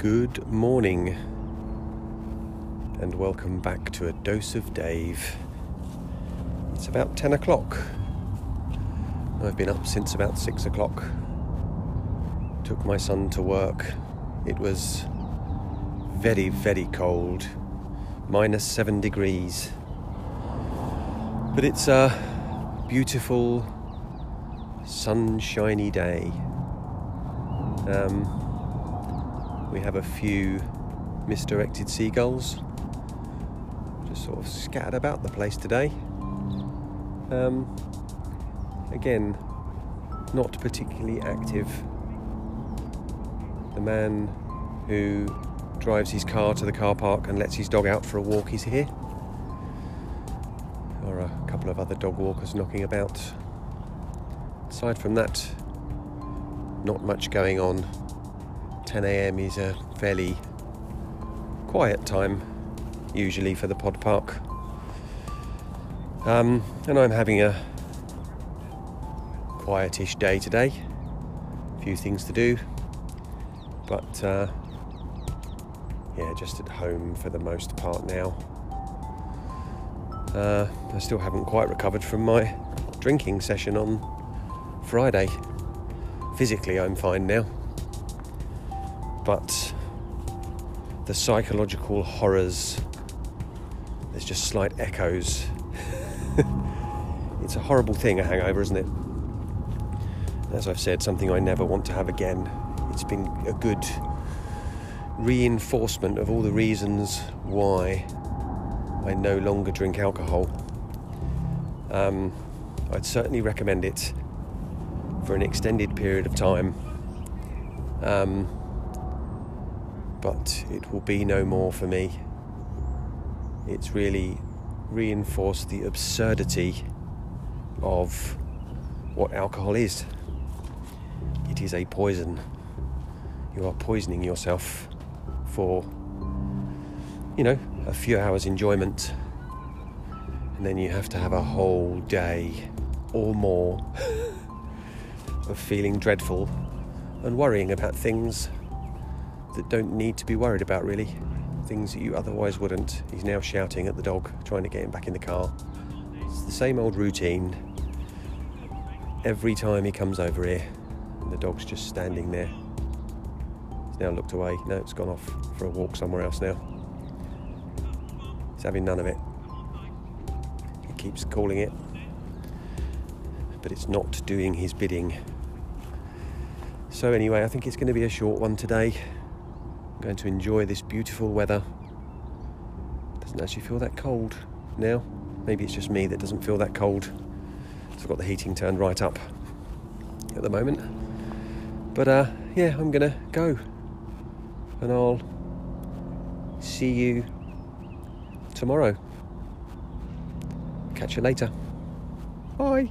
Good morning, and welcome back to a dose of Dave. It's about 10 o'clock. I've been up since about 6 o'clock. Took my son to work. It was very, very cold, minus 7 degrees. But it's a beautiful, sunshiny day. Um, we have a few misdirected seagulls just sort of scattered about the place today. Um, again, not particularly active. The man who drives his car to the car park and lets his dog out for a walk is here. Or a couple of other dog walkers knocking about. Aside from that, not much going on 10 a.m. is a fairly quiet time, usually for the pod park. Um, and I'm having a quietish day today. A few things to do, but uh, yeah, just at home for the most part now. Uh, I still haven't quite recovered from my drinking session on Friday. Physically, I'm fine now but the psychological horrors, there's just slight echoes. it's a horrible thing, a hangover, isn't it? As I've said, something I never want to have again. It's been a good reinforcement of all the reasons why I no longer drink alcohol. Um, I'd certainly recommend it for an extended period of time. Um, but it will be no more for me. It's really reinforced the absurdity of what alcohol is. It is a poison. You are poisoning yourself for, you know, a few hours' enjoyment. And then you have to have a whole day or more of feeling dreadful and worrying about things that don't need to be worried about, really. Things that you otherwise wouldn't. He's now shouting at the dog, trying to get him back in the car. It's the same old routine. Every time he comes over here, and the dog's just standing there. He's now looked away. No, it's gone off for a walk somewhere else now. He's having none of it. He keeps calling it, but it's not doing his bidding. So, anyway, I think it's going to be a short one today. Going to enjoy this beautiful weather. Doesn't actually feel that cold now. Maybe it's just me that doesn't feel that cold. So I've got the heating turned right up at the moment. But uh, yeah, I'm gonna go and I'll see you tomorrow. Catch you later. Bye.